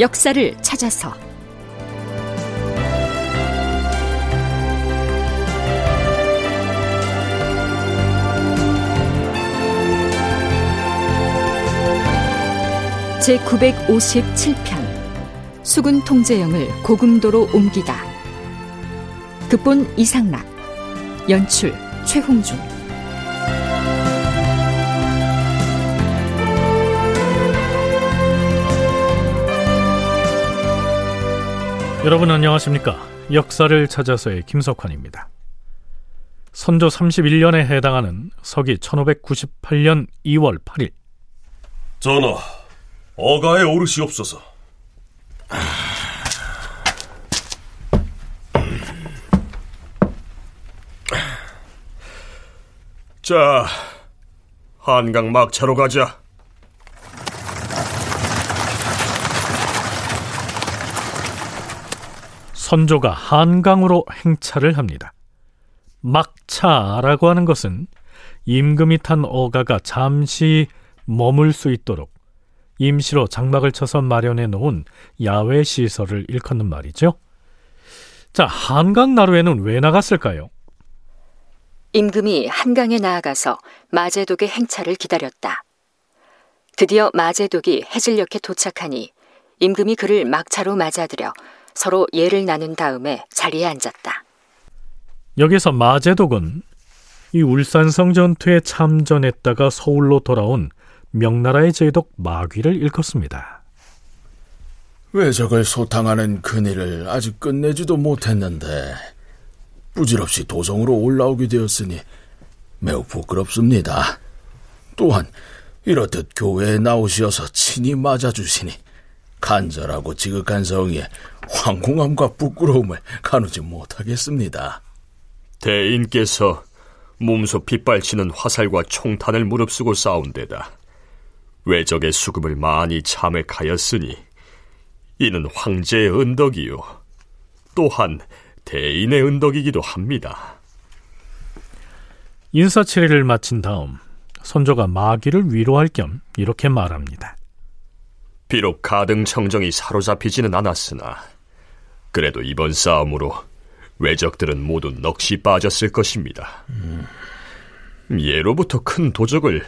역사를 찾아서. 제 957편 수군 통제영을 고금도로 옮기다. 극본 이상락 연출 최홍준 여러분 안녕하십니까? 역사를 찾아서의 김석환입니다. 선조 31년에 해당하는 서기 1598년 2월 8일 전하, 어가에 오르시옵소서. 자, 한강 막차로 가자. 선조가 한강으로 행차를 합니다. 막차라고 하는 것은 임금이 탄 어가가 잠시 머물 수 있도록 임시로 장막을 쳐서 마련해 놓은 야외 시설을 일컫는 말이죠. 자, 한강 나루에는 왜 나갔을까요? 임금이 한강에 나아가서 마제독의 행차를 기다렸다. 드디어 마제독이 해질녘에 도착하니 임금이 그를 막차로 맞아들여 서로 예를 나눈 다음에 자리에 앉았다. 여기서 마제독은 이 울산성 전투에 참전했다가 서울로 돌아온 명나라의 제독 마귀를 일컫습니다. 왜적을 소탕하는 큰일을 아직 끝내지도 못했는데 부질없이 도성으로 올라오게 되었으니 매우 부끄럽습니다. 또한 이렇듯 교회에 나오시어서 친히 맞아주시니 간절하고 지극한 성의에 황공함과 부끄러움을 가누지 못하겠습니다. 대인께서 몸소 빗발치는 화살과 총탄을 무릅쓰고 싸운 데다 외적의 수금을 많이 참액하였으니 이는 황제의 은덕이요 또한 대인의 은덕이기도 합니다. 인사치레를 마친 다음 선조가 마귀를 위로할 겸 이렇게 말합니다. 비록 가등 청정이 사로잡히지는 않았으나 그래도 이번 싸움으로 외적들은 모두 넋이 빠졌을 것입니다. 음. 예로부터 큰 도적을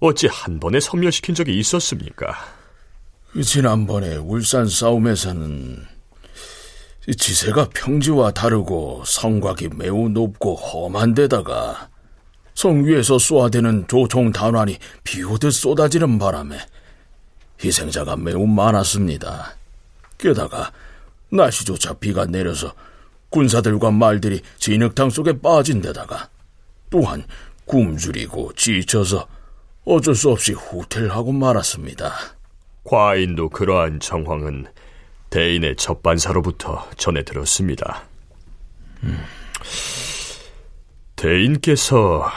어찌 한 번에 섬멸시킨 적이 있었습니까? 지난번에 울산 싸움에서는 지세가 평지와 다르고 성곽이 매우 높고 험한 데다가 성 위에서 쏘아대는 조총 단환이 비오듯 쏟아지는 바람에 희생자가 매우 많았습니다. 게다가 날씨조차 비가 내려서 군사들과 말들이 진흙탕 속에 빠진 데다가 또한 굶주리고 지쳐서 어쩔 수 없이 후퇴하고 말았습니다. 과인도 그러한 정황은 대인의 접반사로부터 전해 들었습니다. 음. 대인께서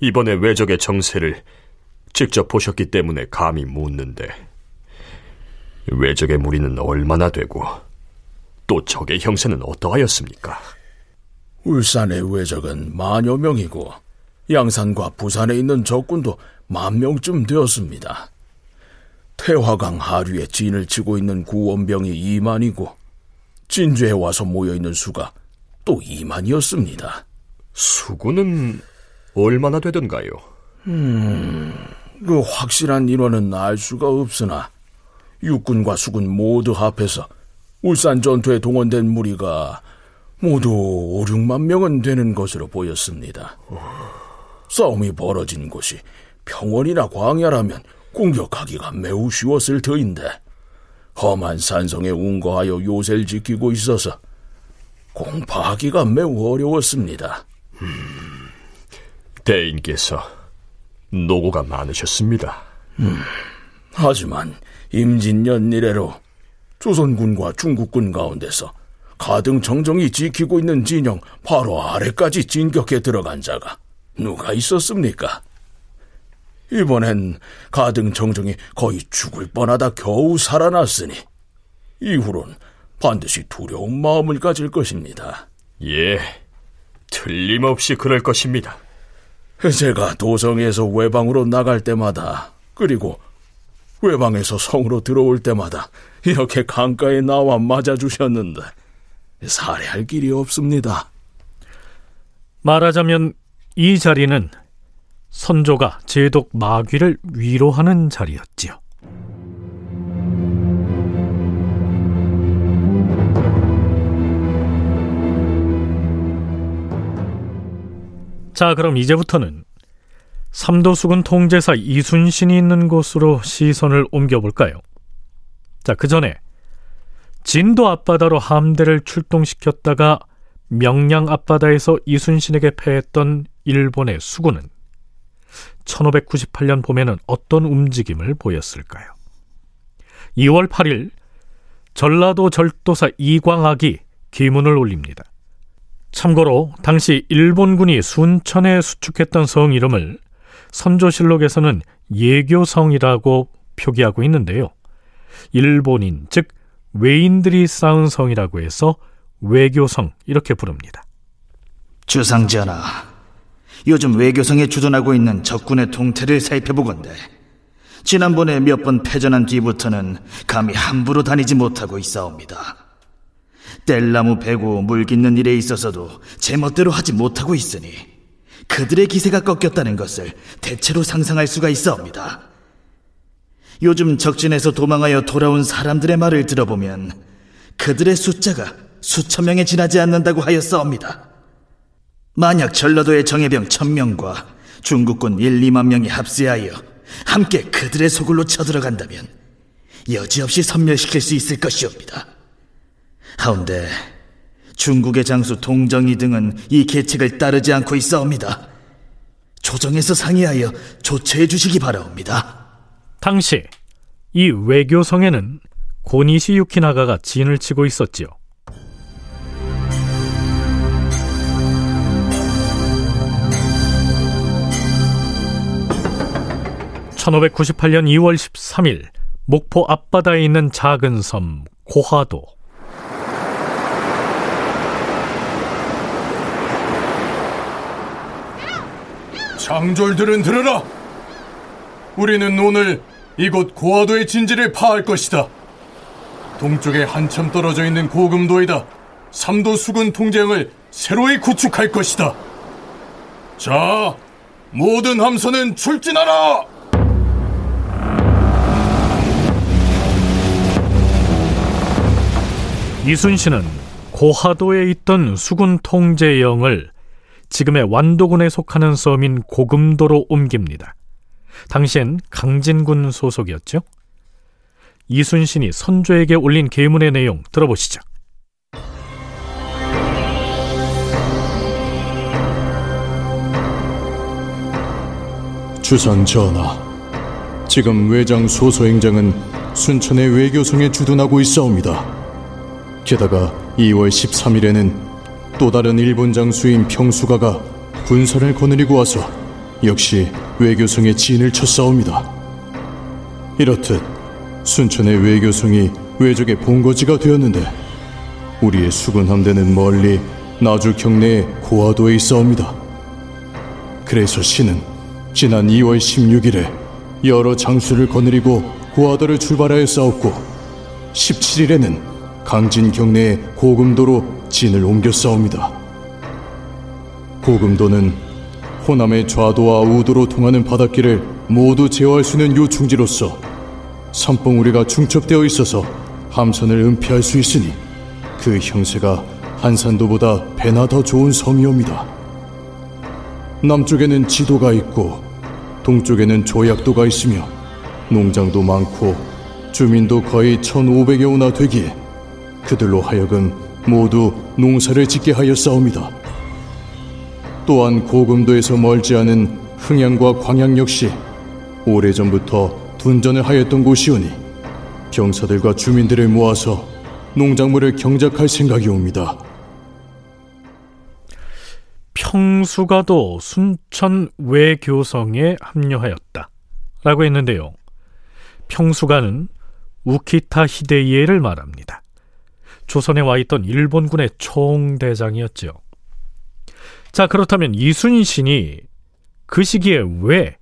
이번에 외적의 정세를 직접 보셨기 때문에 감히 묻는데 외적의 무리는 얼마나 되고 또 적의 형세는 어떠하였습니까? 울산의 외적은 만여 명이고 양산과 부산에 있는 적군도 만 명쯤 되었습니다. 태화강 하류에 진을 치고 있는 구원병이 2만이고 진주에 와서 모여 있는 수가 또 2만이었습니다. 수군은 얼마나 되던가요? 음, 그 확실한 인원은 알 수가 없으나 육군과 수군 모두 합해서 울산 전투에 동원된 무리가 모두 5, 6만 명은 되는 것으로 보였습니다. 싸움이 벌어진 곳이 평원이나 광야라면 공격하기가 매우 쉬웠을 터인데 험한 산성에 운거하여 요새를 지키고 있어서 공파하기가 매우 어려웠습니다. 음, 대인께서 노고가 많으셨습니다. 음, 하지만 임진년 이래로 조선군과 중국군 가운데서 가등 정정이 지키고 있는 진영 바로 아래까지 진격해 들어간 자가 누가 있었습니까? 이번엔 가등 정정이 거의 죽을 뻔하다 겨우 살아났으니 이후론 반드시 두려운 마음을 가질 것입니다. 예, 틀림없이 그럴 것입니다. 제가 도성에서 외방으로 나갈 때마다 그리고 외방에서 성으로 들어올 때마다 이렇게 강가에 나와 맞아주셨는데 살해할 길이 없습니다. 말하자면 이 자리는 선조가 제독 마귀를 위로하는 자리였지요. 자, 그럼 이제부터는 삼도수군 통제사 이순신이 있는 곳으로 시선을 옮겨볼까요? 자, 그 전에 진도 앞바다로 함대를 출동시켰다가 명량 앞바다에서 이순신에게 패했던 일본의 수군은 1598년 봄에는 어떤 움직임을 보였을까요? 2월 8일 전라도 절도사 이광학이 기문을 올립니다. 참고로 당시 일본군이 순천에 수축했던 성 이름을 선조실록에서는 예교성이라고 표기하고 있는데요. 일본인, 즉 외인들이 쌓은 성이라고 해서 외교성 이렇게 부릅니다. 주상전하, 요즘 외교성에 주둔하고 있는 적군의 동태를 살펴보건대 지난번에 몇 번 패전한 뒤부터는 감히 함부로 다니지 못하고 있사옵니다. 뗄나무 베고 물 깃는 일에 있어서도 제멋대로 하지 못하고 있으니 그들의 기세가 꺾였다는 것을 대체로 상상할 수가 있사옵니다. 요즘 적진에서 도망하여 돌아온 사람들의 말을 들어보면 그들의 숫자가 수천 명에 지나지 않는다고 하였사옵니다. 만약 전라도의 정예병 천명과 중국군 1, 2만 명이 합세하여 함께 그들의 소굴로 쳐들어간다면 여지없이 섬멸시킬 수 있을 것이옵니다. 하운데 중국의 장수 동정이 등은 이 계책을 따르지 않고 있사옵니다. 조정에서 상의하여 조처해 주시기 바라옵니다. 당시 이 외교성에는 고니시 유키나가가 진을 치고 있었지요. 1598년 2월 13일 목포 앞바다에 있는 작은 섬 고하도 장졸들은 들으라. 우리는 오늘 이곳 고하도의 진지를 파할 것이다. 동쪽에 한참 떨어져 있는 고금도에다 삼도 수군 통제형을 새로이 구축할 것이다. 자, 모든 함선은 출진하라! 이순신은 고하도에 있던 수군 통제영을 지금의 완도군에 속하는 섬인 고금도로 옮깁니다. 당시엔 강진군 소속이었죠. 이순신이 선조에게 올린 계문의 내용 들어보시죠. 주상 전하, 지금 외장 소소행장은 순천의 외교성에 주둔하고 있사옵니다. 게다가 2월 13일에는 또 다른 일본 장수인 평수가가 군선을 거느리고 와서 역시 외교성에 진을 쳤사옵니다. 이렇듯 순천의 외교성이 외적의 본거지가 되었는데 우리의 수군 함대는 멀리 나주 경내의 고화도에 있사옵니다. 그래서 신은 지난 2월 16일에 여러 장수를 거느리고 고화도를 출발하여 싸웠고 17일에는 강진 경내의 고금도로 진을 옮겨 싸웁니다. 고금도는 호남의 좌도와 우도로 통하는 바닷길을 모두 제어할 수 있는 요충지로서 삼봉우리가 중첩되어 있어서 함선을 은폐할 수 있으니 그 형세가 한산도보다 배나 더 좋은 섬이옵니다. 남쪽에는 지도가 있고 동쪽에는 조약도가 있으며 농장도 많고 주민도 거의 1,500여우나 되기에 그들로 하여금 모두 농사를 짓게 하였사옵니다. 또한 고금도에서 멀지 않은 흥양과 광양 역시 오래전부터 둔전을 하였던 곳이오니 병사들과 주민들을 모아서 농작물을 경작할 생각이옵니다. 평수가도 순천 외교성에 합류하였다. 라고 했는데요. 평수가는 우키타 히데이에를 말합니다. 조선에 와 있던 일본군의 총대장이었죠. 자, 그렇다면 이순신이 그 시기에 왜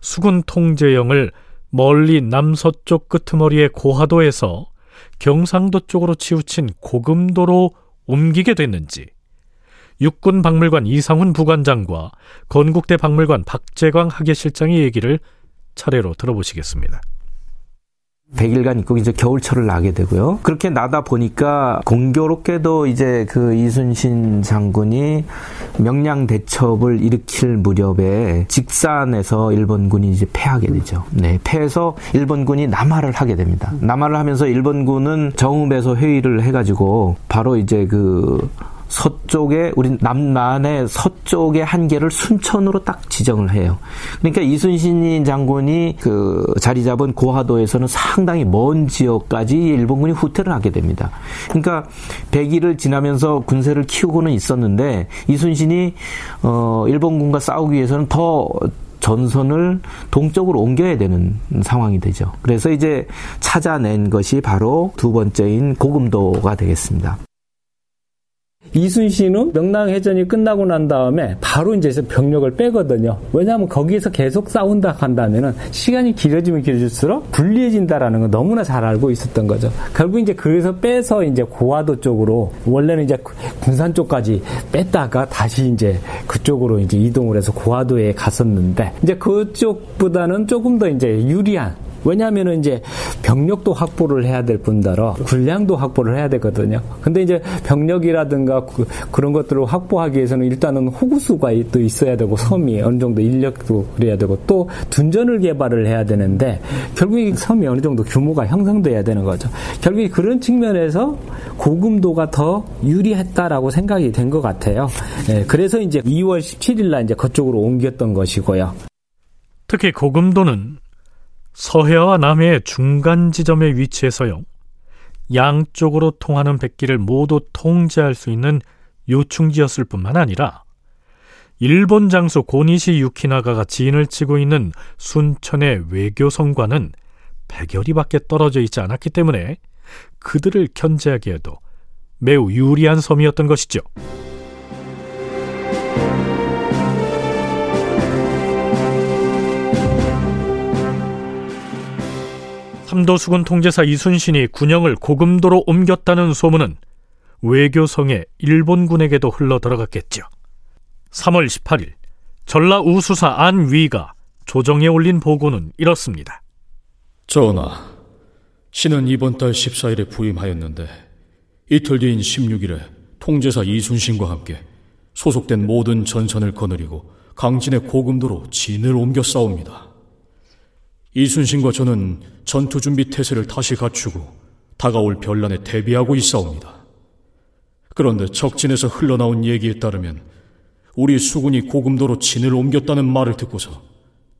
수군 통제영을 멀리 남서쪽 끄트머리의 고하도에서 경상도 쪽으로 치우친 고금도로 옮기게 됐는지 육군 박물관 이상훈 부관장과 건국대 박물관 박재광 학예실장의 얘기를 차례로 들어보시겠습니다. 100일간 있고 이제 겨울철을 나게 되고요. 그렇게 나다 보니까 공교롭게도 이제 그 이순신 장군이 명량 대첩을 일으킬 무렵에 직산에서 일본군이 이제 패하게 되죠. 네, 패해서 일본군이 남하를 하게 됩니다. 남하를 하면서 일본군은 정읍에서 회의를 해가지고 바로 이제 그 서쪽에 우리 남란의 서쪽의 한계를 순천으로 딱 지정을 해요. 그러니까 이순신 장군이 그 자리 잡은 고하도에서는 상당히 먼 지역까지 일본군이 후퇴를 하게 됩니다. 그러니까 100일을 지나면서 군세를 키우고는 있었는데 이순신이 어 일본군과 싸우기 위해서는 더 전선을 동쪽으로 옮겨야 되는 상황이 되죠. 그래서 이제 찾아낸 것이 바로 두 번째인 고금도가 되겠습니다. 이순신은 명랑해전이 끝나고 난 다음에 바로 이제 병력을 빼거든요. 왜냐하면 거기에서 계속 싸운다 한다면은 시간이 길어지면 길어질수록 불리해진다라는 걸 너무나 잘 알고 있었던 거죠. 결국 이제 그래서 빼서 이제 고화도 쪽으로 원래는 이제 군산 쪽까지 뺐다가 다시 이제 그쪽으로 이제 이동을 해서 고화도에 갔었는데 이제 그쪽보다는 조금 더 이제 유리한 왜냐하면 이제 병력도 확보를 해야 될 뿐더러 군량도 확보를 해야 되거든요. 근데 이제 병력이라든가 그, 런 것들을 확보하기 위해서는 일단은 호구수가 또 있어야 되고 섬이 어느 정도 인력도 그래야 되고 또 둔전을 개발을 해야 되는데 결국 이 섬이 어느 정도 규모가 형성돼야 되는 거죠. 결국 그런 측면에서 고금도가 더 유리했다라고 생각이 된 것 같아요. 네, 그래서 이제 2월 17일 날 이제 그쪽으로 옮겼던 것이고요. 특히 고금도는 서해와 남해의 중간 지점에 위치해서요. 양쪽으로 통하는 백기를 모두 통제할 수 있는 요충지였을 뿐만 아니라 일본 장수 고니시 유키나가가 진을 치고 있는 순천의 외교성과는 백여리 밖에 떨어져 있지 않았기 때문에 그들을 견제하기에도 매우 유리한 섬이었던 것이죠. 삼도수군 통제사 이순신이 군영을 고금도로 옮겼다는 소문은 외교성의 일본군에게도 흘러 들어갔겠죠. 3월 18일 전라 우수사 안위가 조정에 올린 보고는 이렇습니다. 전하, 신은 이번 달 14일에 부임하였는데 이틀 뒤인 16일에 통제사 이순신과 함께 소속된 모든 전선을 거느리고 강진의 고금도로 진을 옮겨 싸웁니다. 이순신과 저는 전투 준비 태세를 다시 갖추고 다가올 변란에 대비하고 있사옵니다. 그런데 적진에서 흘러나온 얘기에 따르면 우리 수군이 고금도로 진을 옮겼다는 말을 듣고서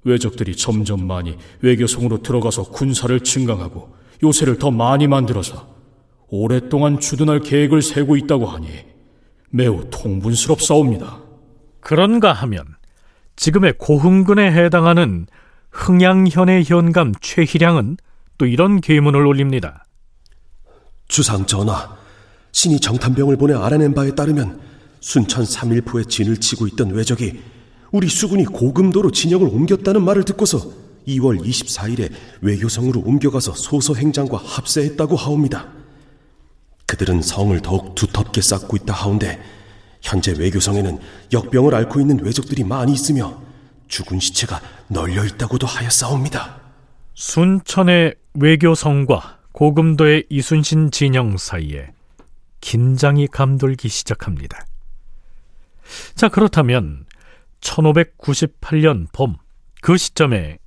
외적들이 점점 많이 외교성으로 들어가서 군사를 증강하고 요새를 더 많이 만들어서 오랫동안 주둔할 계획을 세고 있다고 하니 매우 통분스럽사옵니다. 그런가 하면 지금의 고흥군에 해당하는 흥양현의 현감 최희량은 또 이런 계문을 올립니다. 주상 전하, 신이 정탐병을 보내 알아낸 바에 따르면 순천 3일포에 진을 치고 있던 외적이 우리 수군이 고금도로 진영을 옮겼다는 말을 듣고서 2월 24일에 외교성으로 옮겨가서 소서 행장과 합세했다고 하옵니다. 그들은 성을 더욱 두텁게 쌓고 있다 하운데 현재 외교성에는 역병을 앓고 있는 외적들이 많이 있으며 죽은 시체가 널려 있다고도 하였사옵니다. 순천의 외교성과 고금도의 이순신 진영 사이에 긴장이 감돌기 시작합니다. 자, 그렇다면 1598년 봄 그 시점에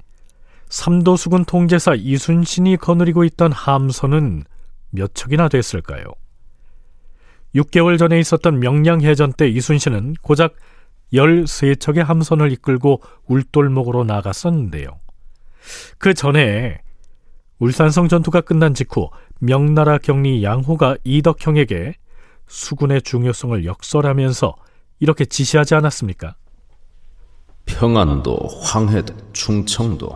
삼도수군 통제사 이순신이 거느리고 있던 함선은 몇 척이나 됐을까요? 6개월 전에 있었던 명량해전 때 이순신은 고작 13척의 함선을 이끌고 울돌목으로 나갔었는데요. 그 전에 울산성 전투가 끝난 직후 명나라 경리 양호가 이덕형에게 수군의 중요성을 역설하면서 이렇게 지시하지 않았습니까? 평안도, 황해도, 충청도,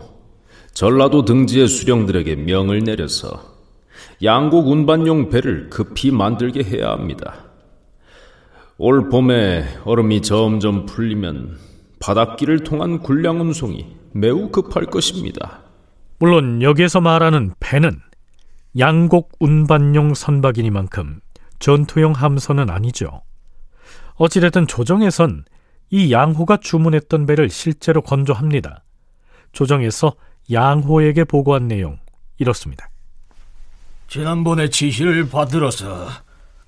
전라도 등지의 수령들에게 명을 내려서 양국 운반용 배를 급히 만들게 해야 합니다. 올 봄에 얼음이 점점 풀리면 바닷길을 통한 군량 운송이 매우 급할 것입니다. 물론 여기에서 말하는 배는 양곡 운반용 선박이니만큼 전투용 함선은 아니죠. 어찌됐든 조정에선 이 양호가 주문했던 배를 실제로 건조합니다. 조정에서 양호에게 보고한 내용 이렇습니다. 지난번에 지시를 받들어서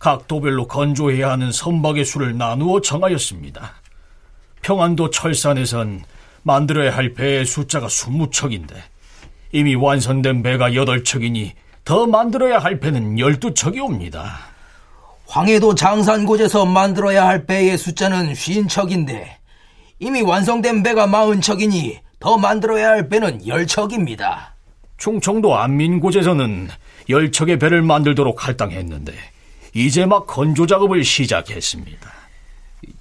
각 도별로 건조해야 하는 선박의 수를 나누어 정하였습니다. 평안도 철산에선 만들어야 할 배의 숫자가 20척인데 이미 완성된 배가 8척이니 더 만들어야 할 배는 12척이 옵니다. 황해도 장산곳에서 만들어야 할 배의 숫자는 50척인데 이미 완성된 배가 40척이니 더 만들어야 할 배는 10척입니다. 충청도 안민곳에서는 10척의 배를 만들도록 할당했는데 이제 막 건조 작업을 시작했습니다.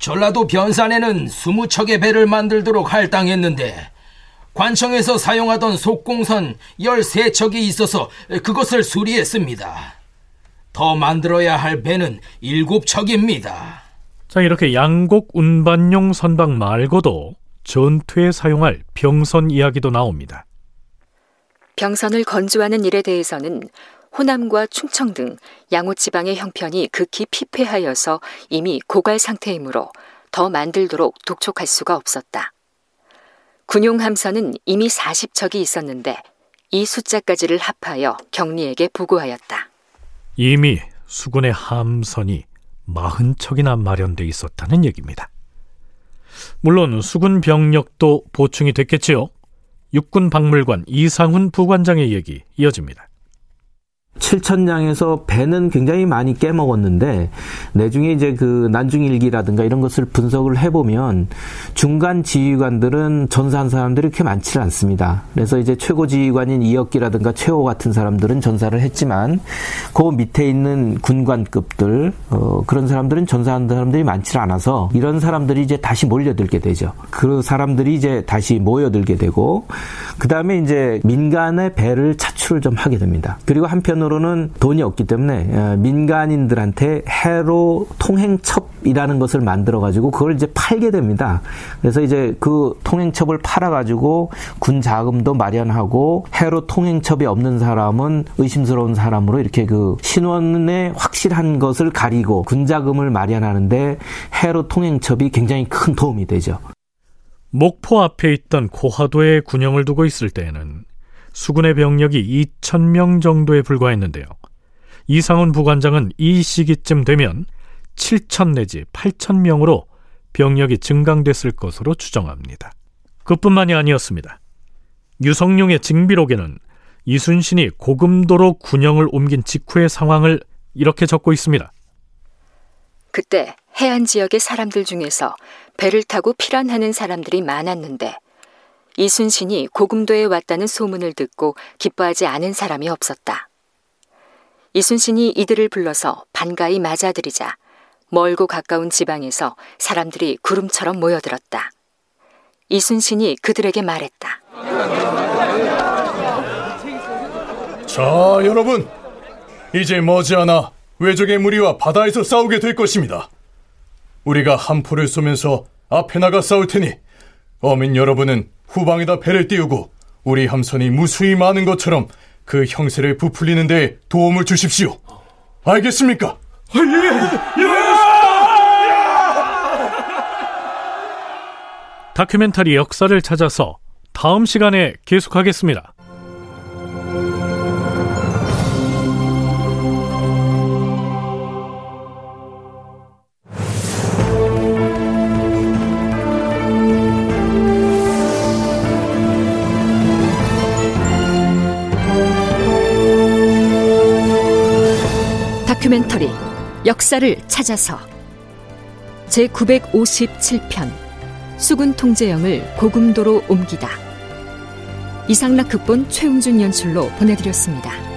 전라도 변산에는 20척의 배를 만들도록 할당했는데 관청에서 사용하던 속공선 13척이 있어서 그것을 수리했습니다. 더 만들어야 할 배는 7척입니다. 자, 이렇게 양곡 운반용 선박 말고도 전투에 사용할 병선 이야기도 나옵니다. 병선을 건조하는 일에 대해서는 호남과 충청 등 양호 지방의 형편이 극히 피폐하여서 이미 고갈 상태이므로 더 만들도록 독촉할 수가 없었다. 군용 함선은 이미 40척이 있었는데 이 숫자까지를 합하여 경리에게 보고하였다. 이미 수군의 함선이 40척이나 마련돼 있었다는 얘기입니다. 물론 수군 병력도 보충이 됐겠지요. 육군 박물관 이상훈 부관장의 얘기 이어집니다. 7천량에서 배는 굉장히 많이 깨먹었는데 내중에 이제 그 난중일기라든가 이런 것을 분석을 해보면 중간 지휘관들은 전사한 사람들이 그렇게 많지는 않습니다. 그래서 이제 최고 지휘관인 이혁기라든가 최호 같은 사람들은 전사를 했지만 그 밑에 있는 군관급들 어, 그런 사람들은 전사한 사람들이 많지 않아서 이런 사람들이 이제 다시 몰려들게 되죠. 그 사람들이 이제 다시 모여들게 되고 그 다음에 이제 민간의 배를 차출을 좀 하게 됩니다. 그리고 한편으로 한편으로는 돈이 없기 때문에 어, 민간인들한테 해로 통행첩이라는 것을 만들어 가지고 그걸 이제 팔게 됩니다. 그래서 이제 그 통행첩을 팔아 가지고 군 자금도 마련하고 해로 통행첩이 없는 사람은 의심스러운 사람으로 이렇게 그 신원에 확실한 것을 가리고 군 자금을 마련하는데 해로 통행첩이 굉장히 큰 도움이 되죠. 목포 앞에 있던 고화도에 군영을 두고 있을 때에는 수군의 병력이 2천명 정도에 불과했는데요. 이상훈 부관장은 이 시기쯤 되면 7천 내지 8천 명으로 병력이 증강됐을 것으로 추정합니다. 그뿐만이 아니었습니다. 유성룡의 징비록에는 이순신이 고금도로 군영을 옮긴 직후의 상황을 이렇게 적고 있습니다. 그때 해안 지역의 사람들 중에서 배를 타고 피란하는 사람들이 많았는데 이순신이 고금도에 왔다는 소문을 듣고 기뻐하지 않은 사람이 없었다. 이순신이 이들을 불러서 반가이 맞아들이자 멀고 가까운 지방에서 사람들이 구름처럼 모여들었다. 이순신이 그들에게 말했다. 자, 여러분. 이제 머지않아 외적의 무리와 바다에서 싸우게 될 것입니다. 우리가 한포를 쏘면서 앞에 나가 싸울 테니 어민 여러분은 후방에다 배를 띄우고 우리 함선이 무수히 많은 것처럼 그 형세를 부풀리는 데 도움을 주십시오. 알겠습니까? 예! 예! 다큐멘터리 역사를 찾아서 다음 시간에 계속하겠습니다. 다큐멘터리 역사를 찾아서 제 957편 수군 통제영을 고금도로 옮기다 이상락 극본 최웅준 연출로 보내드렸습니다.